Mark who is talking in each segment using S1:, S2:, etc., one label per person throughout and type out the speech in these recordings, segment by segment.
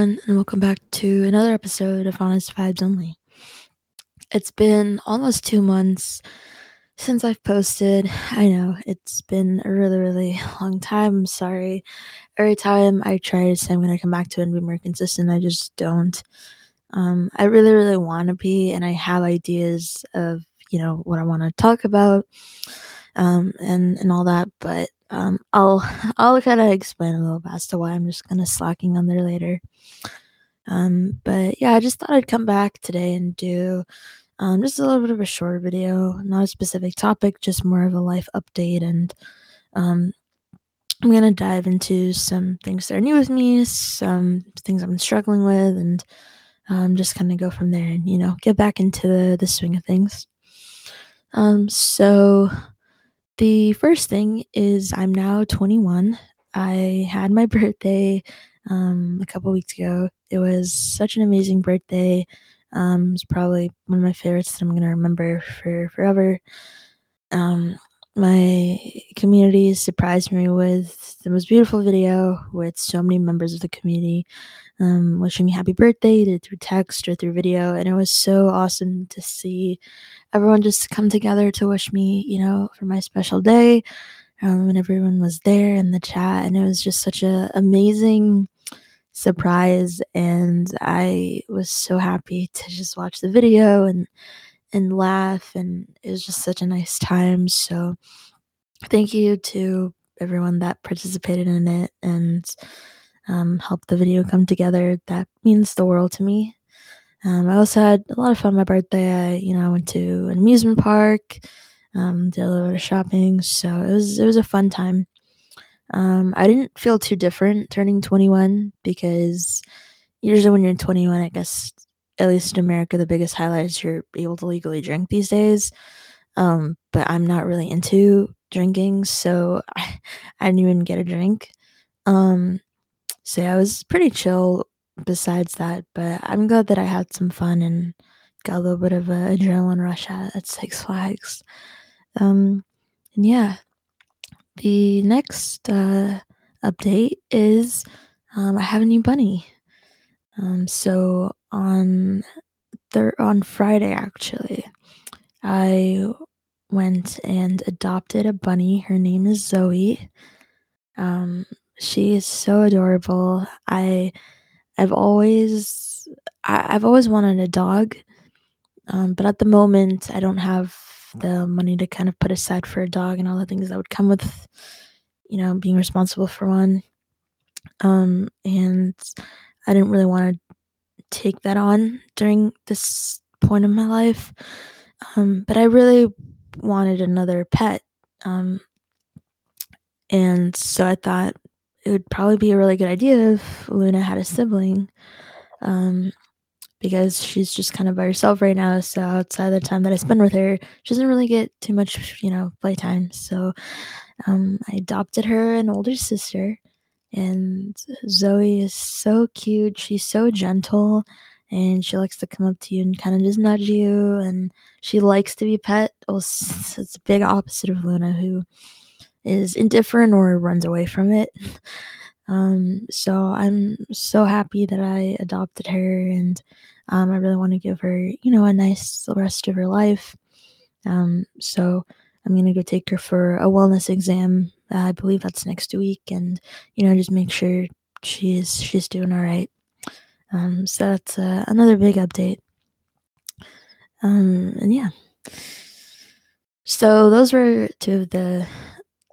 S1: everyone, and welcome back to another episode of Honest Vibes Only. It's been almost two months since I've posted. I know it's been a really, really long time. I'm sorry. Every time I try to say I'm going to come back to it and be more consistent, I just don't. Um, I really, really want to be, and I have ideas of you know what I want to talk about, um, and and all that, but um, I'll I'll kind of explain a little bit as to why I'm just kind of slacking on there later. Um, but yeah, I just thought I'd come back today and do um, just a little bit of a shorter video, not a specific topic, just more of a life update, and um, I'm gonna dive into some things that are new with me, some things I'm struggling with, and um, just kind of go from there, and you know, get back into the, the swing of things. Um, so the first thing is I'm now 21. I had my birthday um, a couple weeks ago. It was such an amazing birthday. Um, it's probably one of my favorites that I'm gonna remember for forever. Um, my community surprised me with the most beautiful video with so many members of the community um, wishing me happy birthday either through text or through video, and it was so awesome to see everyone just come together to wish me, you know, for my special day. Um, and everyone was there in the chat, and it was just such an amazing surprise. And I was so happy to just watch the video and and laugh, and it was just such a nice time. So, thank you to everyone that participated in it and um, the video come together. That means the world to me. Um, I also had a lot of fun my birthday. I, you know, I went to an amusement park, um, did a little bit of shopping, so it was it was a fun time. Um, I didn't feel too different turning 21 because usually when you're 21, I guess at least in America, the biggest highlight is you're able to legally drink these days. Um, but I'm not really into drinking, so I, I didn't even get a drink. Um, so yeah, I was pretty chill besides that, but I'm glad that I had some fun and got a little bit of a adrenaline rush at, at Six Flags. Um, and yeah, the next uh, update is um, I have a new bunny. Um, so on thir- on Friday actually, I went and adopted a bunny. Her name is Zoe. Um, she is so adorable. I I've always I, have always wanted a dog, um, but at the moment I don't have the money to kind of put aside for a dog and all the things that would come with, you know, being responsible for one. Um, and I didn't really want to take that on during this point in my life. Um, but I really wanted another pet. Um, and so I thought it would probably be a really good idea if Luna had a sibling. Um, because she's just kind of by herself right now. So outside the time that I spend with her, she doesn't really get too much, you know, playtime. So um, I adopted her an older sister, and Zoe is so cute. She's so gentle, and she likes to come up to you and kind of just nudge you. And she likes to be pet. It's, it's a big opposite of Luna, who is indifferent or runs away from it. Um, so I'm so happy that I adopted her, and um, I really want to give her, you know, a nice rest of her life. Um, so I'm gonna go take her for a wellness exam. Uh, I believe that's next week, and you know, just make sure she's she's doing all right. Um, so that's uh, another big update. Um, and yeah. So those were two of the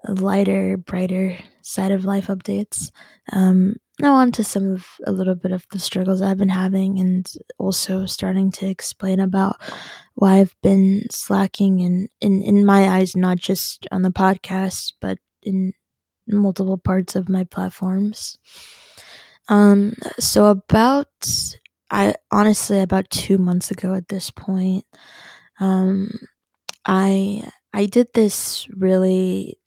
S1: lighter, brighter side of life updates. Um, now on to some of a little bit of the struggles I've been having, and also starting to explain about why I've been slacking, and in in my eyes, not just on the podcast, but in multiple parts of my platforms. Um, so about I honestly about two months ago at this point, um, I I did this really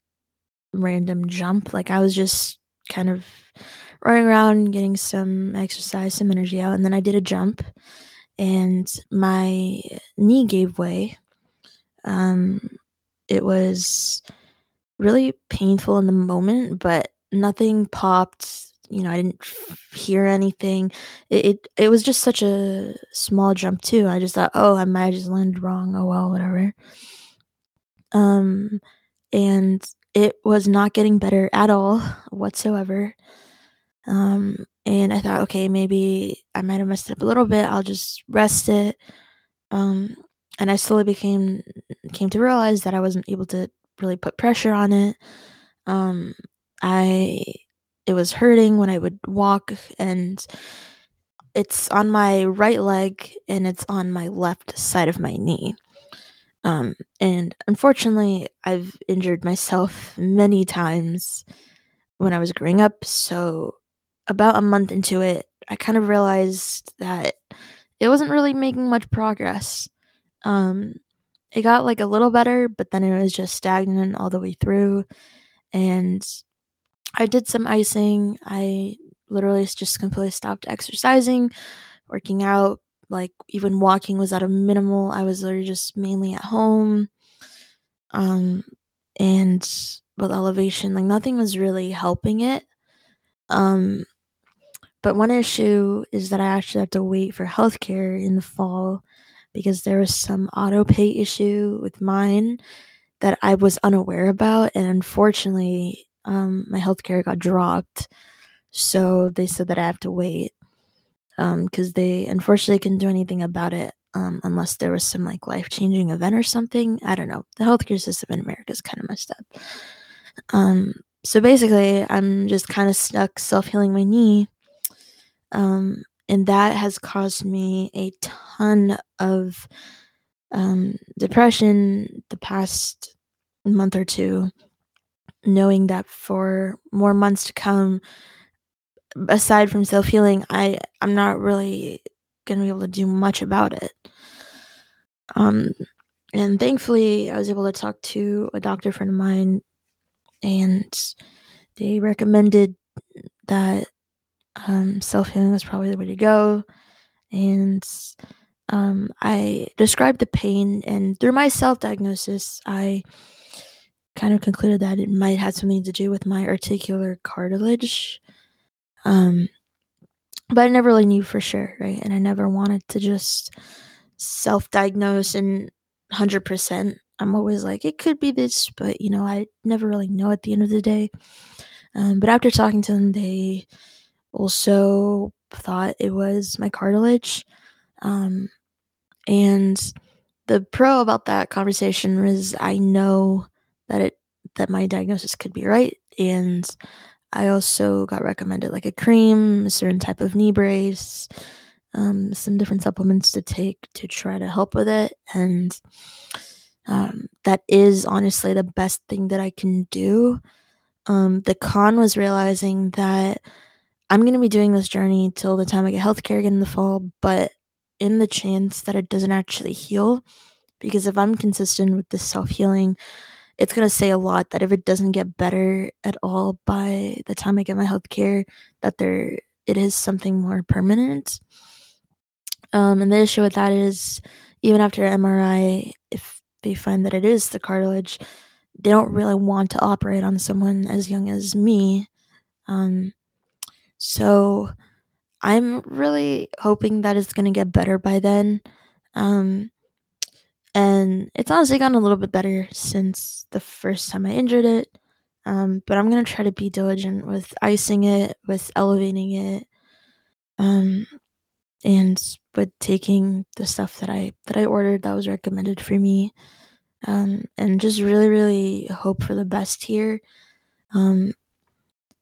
S1: random jump. Like I was just kind of running around, getting some exercise, some energy out, and then I did a jump, and my knee gave way. Um, it was really painful in the moment, but nothing popped. you know, I didn't hear anything. It, it it was just such a small jump too. I just thought, oh, I might have just landed wrong. Oh well, whatever. Um, and it was not getting better at all whatsoever. Um, and I thought, okay, maybe I might have messed it up a little bit. I'll just rest it. Um, and I slowly became came to realize that I wasn't able to really put pressure on it. Um, I it was hurting when I would walk, and it's on my right leg and it's on my left side of my knee. Um, and unfortunately, I've injured myself many times when I was growing up. So, about a month into it, I kind of realized that it wasn't really making much progress. Um, it got like a little better, but then it was just stagnant all the way through. And I did some icing. I literally just completely stopped exercising, working out, like even walking was at a minimal. I was just mainly at home. Um and with elevation, like nothing was really helping it. Um but one issue is that I actually have to wait for healthcare in the fall because there was some auto pay issue with mine that I was unaware about and unfortunately um my healthcare got dropped. So they said that I have to wait because um, they unfortunately couldn't do anything about it um, unless there was some like life changing event or something. I don't know. The healthcare system in America is kind of messed up. Um, so basically, I'm just kind of stuck self healing my knee. Um, and that has caused me a ton of um, depression the past month or two, knowing that for more months to come, aside from self healing, I I'm not really gonna be able to do much about it. Um, and thankfully, I was able to talk to a doctor friend of mine, and they recommended that um, self healing was probably the way to go. And um, I described the pain, and through my self diagnosis, I kind of concluded that it might have something to do with my articular cartilage. Um, but I never really knew for sure, right? And I never wanted to just self diagnose and 100%. I'm always like, it could be this, but you know, I never really know at the end of the day. Um, but after talking to them, they also thought it was my cartilage. Um, and the pro about that conversation was I know that it that my diagnosis could be right and I also got recommended like a cream, a certain type of knee brace, um, some different supplements to take to try to help with it. And um, that is honestly the best thing that I can do. Um, the con was realizing that I'm going to be doing this journey till the time I get healthcare again in the fall, but in the chance that it doesn't actually heal, because if I'm consistent with this self healing, it's going to say a lot that if it doesn't get better at all by the time I get my health care, that there it is something more permanent. Um, and the issue with that is even after MRI, if they find that it is the cartilage, they don't really want to operate on someone as young as me. Um, so I'm really hoping that it's going to get better by then. Um, and it's honestly gotten a little bit better since the first time I injured it. Um, but I'm gonna try to be diligent with icing it, with elevating it, um, and with taking the stuff that I that I ordered that was recommended for me, um, and just really, really hope for the best here, um,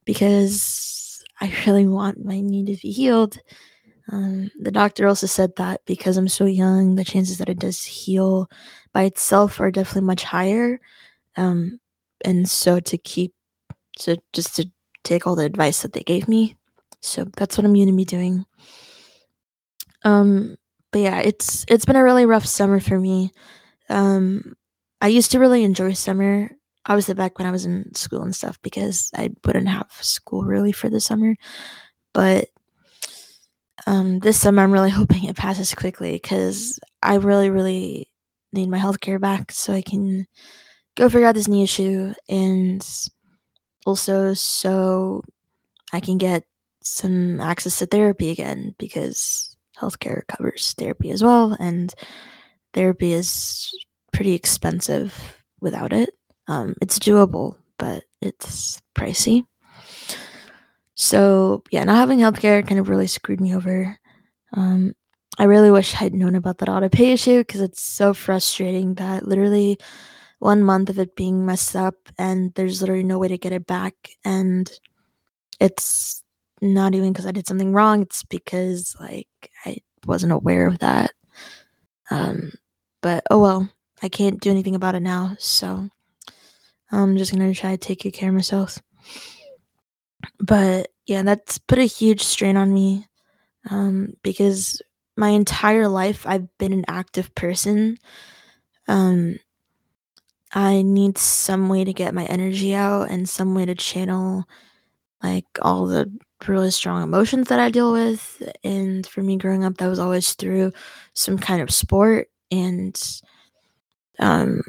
S1: because I really want my knee to be healed. Um, the doctor also said that because I'm so young, the chances that it does heal by itself are definitely much higher. Um, and so to keep, so just to take all the advice that they gave me. So that's what I'm going to be doing. Um, but yeah, it's it's been a really rough summer for me. Um, I used to really enjoy summer. Obviously, back when I was in school and stuff, because I wouldn't have school really for the summer. But um, this summer, I'm really hoping it passes quickly because I really, really need my health care back so I can go figure out this knee issue and also so I can get some access to therapy again because healthcare covers therapy as well, and therapy is pretty expensive without it. Um, it's doable, but it's pricey. So yeah, not having healthcare kind of really screwed me over. Um, I really wish I'd known about that auto pay issue because it's so frustrating that literally one month of it being messed up and there's literally no way to get it back. And it's not even because I did something wrong, it's because like I wasn't aware of that. Um, but oh well, I can't do anything about it now. So I'm just gonna try to take good care of myself. But yeah, that's put a huge strain on me um, because my entire life I've been an active person. Um, I need some way to get my energy out and some way to channel like all the really strong emotions that I deal with. And for me growing up, that was always through some kind of sport and um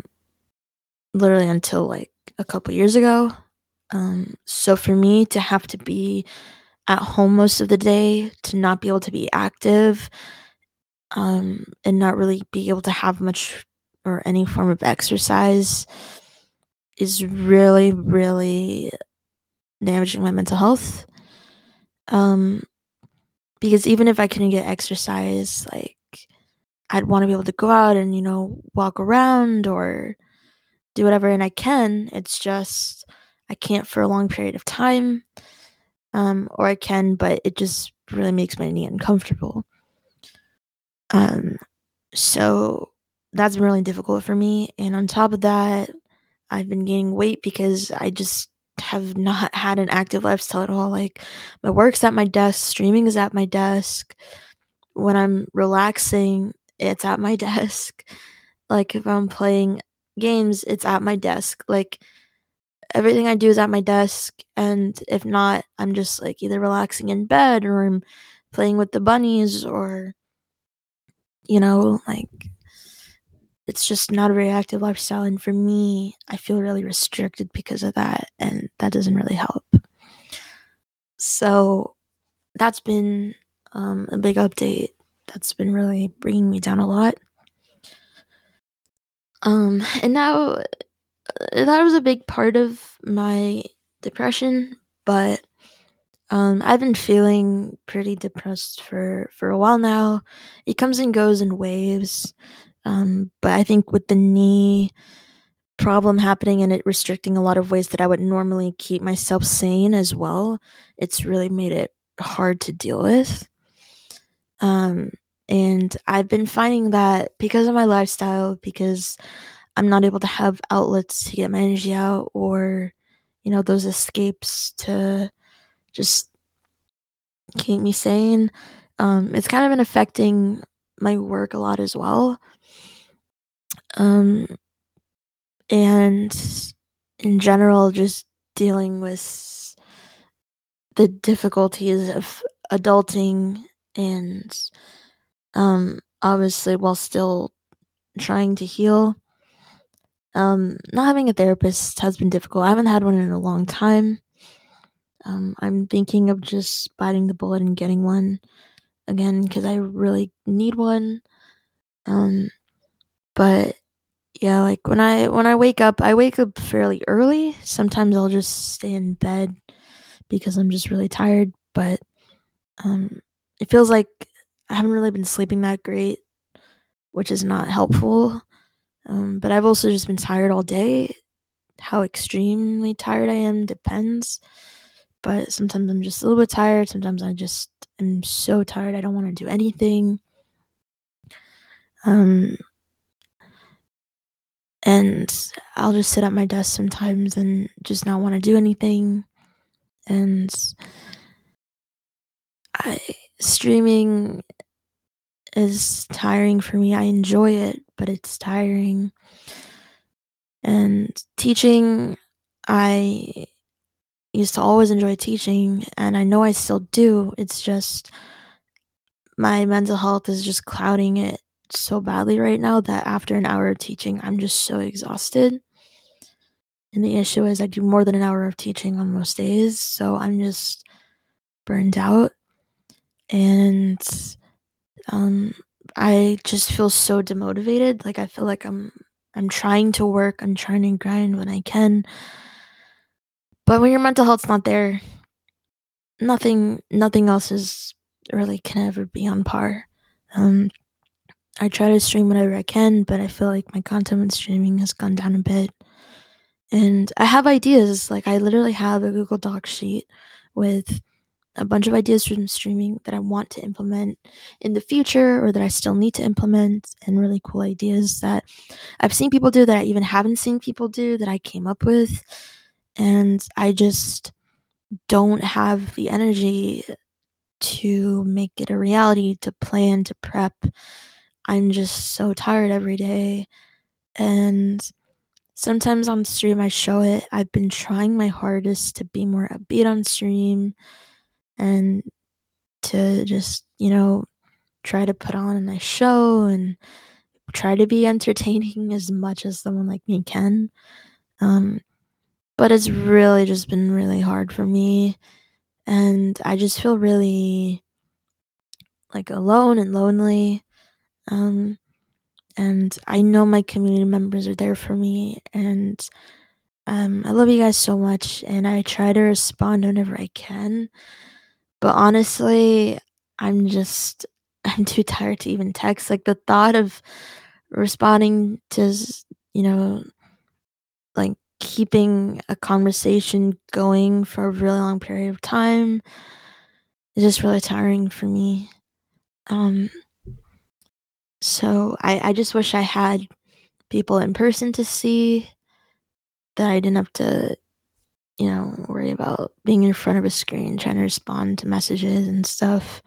S1: literally until like a couple years ago. Um so for me to have to be at home most of the day, to not be able to be active, um and not really be able to have much or any form of exercise is really really damaging my mental health. Um, because even if I couldn't get exercise, like I'd want to be able to go out and you know walk around or do whatever, and I can. It's just I can't for a long period of time, um, or I can, but it just really makes my knee uncomfortable. Um, so that's been really difficult for me, and on top of that, I've been gaining weight because I just have not had an active lifestyle at all. Like my work's at my desk, streaming is at my desk. When I'm relaxing, it's at my desk. Like if I'm playing games, it's at my desk. Like everything I do is at my desk and if not, I'm just like either relaxing in bed or I'm playing with the bunnies or you know, like it's just not a very active lifestyle. And for me, I feel really restricted because of that. And that doesn't really help. So that's been um, a big update. That's been really bringing me down a lot. Um, and now that was a big part of my depression, but um, I've been feeling pretty depressed for for a while now. It comes and goes in waves. Um, but I think with the knee problem happening and it restricting a lot of ways that I would normally keep myself sane as well, it's really made it hard to deal with. Um, and I've been finding that because of my lifestyle, because I'm not able to have outlets to get my energy out or, you know, those escapes to just keep me sane. Um, it's kind of been affecting my work a lot as well. Um, and in general, just dealing with the difficulties of adulting and um, obviously while still trying to heal. Um, not having a therapist has been difficult. I haven't had one in a long time. Um, I'm thinking of just biting the bullet and getting one again because I really need one. Um, but yeah, like when I when I wake up, I wake up fairly early. Sometimes I'll just stay in bed because I'm just really tired, but um it feels like I haven't really been sleeping that great, which is not helpful. Um, but I've also just been tired all day. How extremely tired I am depends. But sometimes I'm just a little bit tired. Sometimes I just am so tired I don't want to do anything. Um, and I'll just sit at my desk sometimes and just not want to do anything. And I streaming is tiring for me. I enjoy it, but it's tiring. And teaching, I used to always enjoy teaching, and I know I still do. It's just my mental health is just clouding it so badly right now that after an hour of teaching, I'm just so exhausted. And the issue is, I do more than an hour of teaching on most days. So I'm just burned out and um I just feel so demotivated. Like I feel like I'm I'm trying to work, I'm trying to grind when I can. But when your mental health's not there, nothing nothing else is really can ever be on par. Um I try to stream whenever I can, but I feel like my content with streaming has gone down a bit. And I have ideas, like I literally have a Google Doc sheet with a bunch of ideas from streaming that I want to implement in the future or that I still need to implement, and really cool ideas that I've seen people do that I even haven't seen people do that I came up with. And I just don't have the energy to make it a reality, to plan, to prep. I'm just so tired every day. And sometimes on stream, I show it. I've been trying my hardest to be more upbeat on stream and to just, you know, try to put on a nice show and try to be entertaining as much as someone like me can. Um, but it's really just been really hard for me. And I just feel really like alone and lonely. Um, and I know my community members are there for me. And um, I love you guys so much. And I try to respond whenever I can. But honestly, I'm just I'm too tired to even text. Like the thought of responding to, you know, like keeping a conversation going for a really long period of time is just really tiring for me. Um so I I just wish I had people in person to see that I didn't have to you know, worry about being in front of a screen trying to respond to messages and stuff.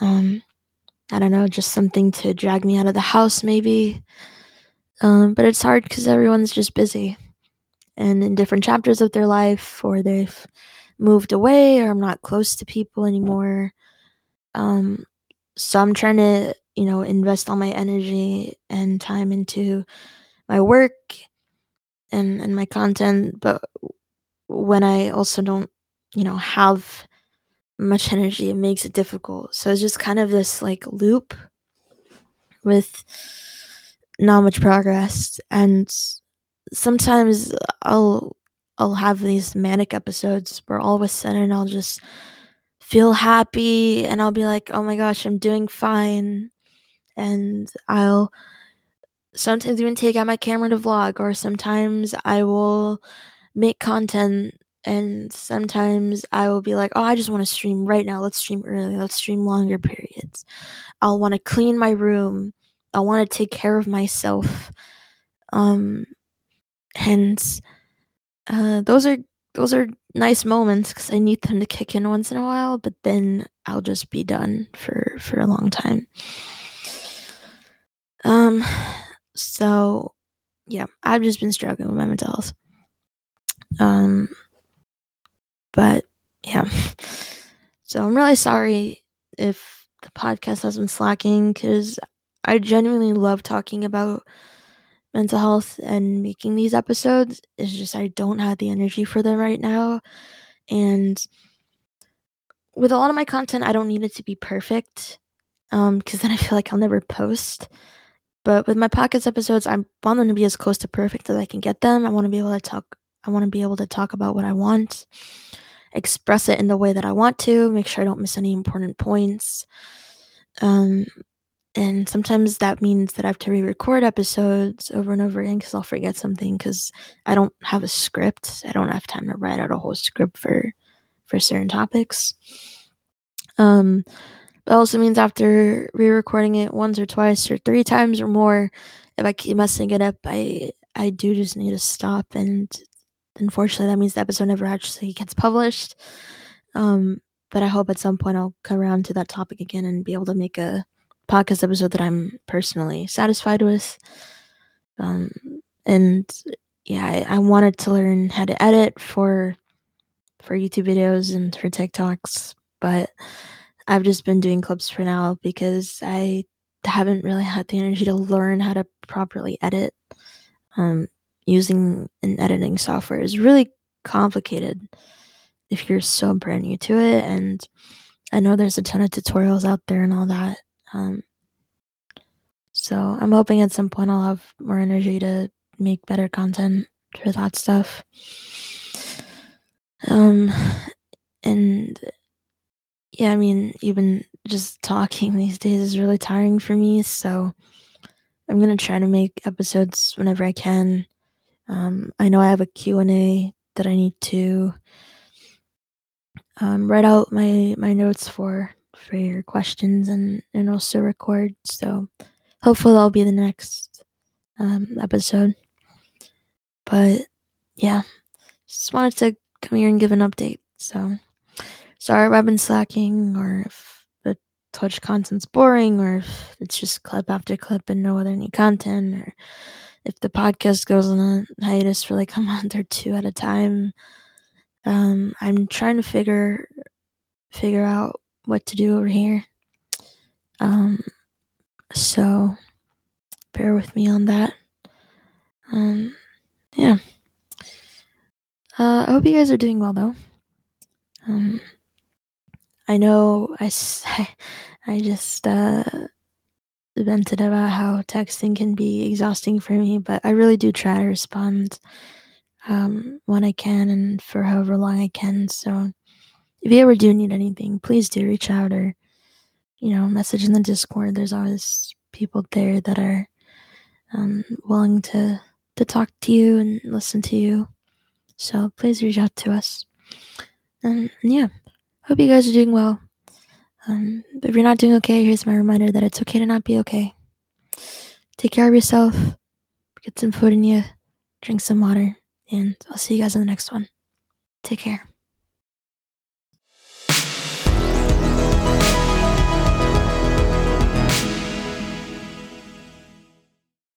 S1: Um, I don't know, just something to drag me out of the house, maybe. Um, but it's hard because everyone's just busy and in different chapters of their life, or they've moved away, or I'm not close to people anymore. Um, so I'm trying to, you know, invest all my energy and time into my work and and my content, but when I also don't, you know, have much energy, it makes it difficult. So it's just kind of this like loop with not much progress. And sometimes I'll I'll have these manic episodes where all of a sudden I'll just feel happy and I'll be like, oh my gosh, I'm doing fine. And I'll sometimes even take out my camera to vlog, or sometimes I will make content and sometimes I will be like, oh, I just want to stream right now. Let's stream early. Let's stream longer periods. I'll want to clean my room. I want to take care of myself. Um, and uh, those are those are nice moments because I need them to kick in once in a while. But then I'll just be done for for a long time. Um, so yeah, I've just been struggling with my mental health. Um, but yeah, so I'm really sorry if the podcast has been slacking because I genuinely love talking about mental health and making these episodes. It's just I don't have the energy for them right now. And with a lot of my content, I don't need it to be perfect um because then I feel like I'll never post. But with my podcast episodes, I want them to be as close to perfect as I can get them. I want to be able to talk I want to be able to talk about what I want, express it in the way that I want to, make sure I don't miss any important points. Um, and sometimes that means that I have to re-record episodes over and over again because I'll forget something because I don't have a script. I don't have time to write out a whole script for for certain topics. Um, but also means after re-recording it once or twice or three times or more, if I keep messing it up, I I do just need to stop and unfortunately, that means the episode never actually gets published. Um, but I hope at some point I'll come around to that topic again and be able to make a podcast episode that I'm personally satisfied with. Um, and yeah, I, I wanted to learn how to edit for for YouTube videos and for TikToks, but I've just been doing clips for now because I haven't really had the energy to learn how to properly edit. Um, using an editing software is really complicated if you're so brand new to it. And I know there's a ton of tutorials out there and all that. Um, so I'm hoping at some point I'll have more energy to make better content for that stuff. Um, and yeah, I mean, even just talking these days is really tiring for me. So I'm gonna try to make episodes whenever I can. Um, I know I have a Q&A that I need to um, write out my my notes for for your questions and and also record. So hopefully that'll be the next um, episode. But yeah, just wanted to come here and give an update. So sorry if I've been slacking or if the Twitch content's boring or if it's just clip after clip and no other new content or if the podcast goes on a hiatus for like a month or two at a time. Um, I'm trying to figure figure out what to do over here. Um, so bear with me on that. Um, yeah. Uh, I hope you guys are doing well though. Um, I know I, I just uh, vented about how texting can be exhausting for me, but I really do try to respond um, when I can and for however long I can. So if you ever do need anything, please do reach out or, you know, message in the Discord. There's always people there that are um, willing to to talk to you and listen to you. So please reach out to us. And, and yeah, hope you guys are doing well. Um, if you're not doing okay, here's my reminder that it's okay to not be okay. Take care of yourself. Get some food in you. Drink some water. And I'll see you guys in the next one. Take care.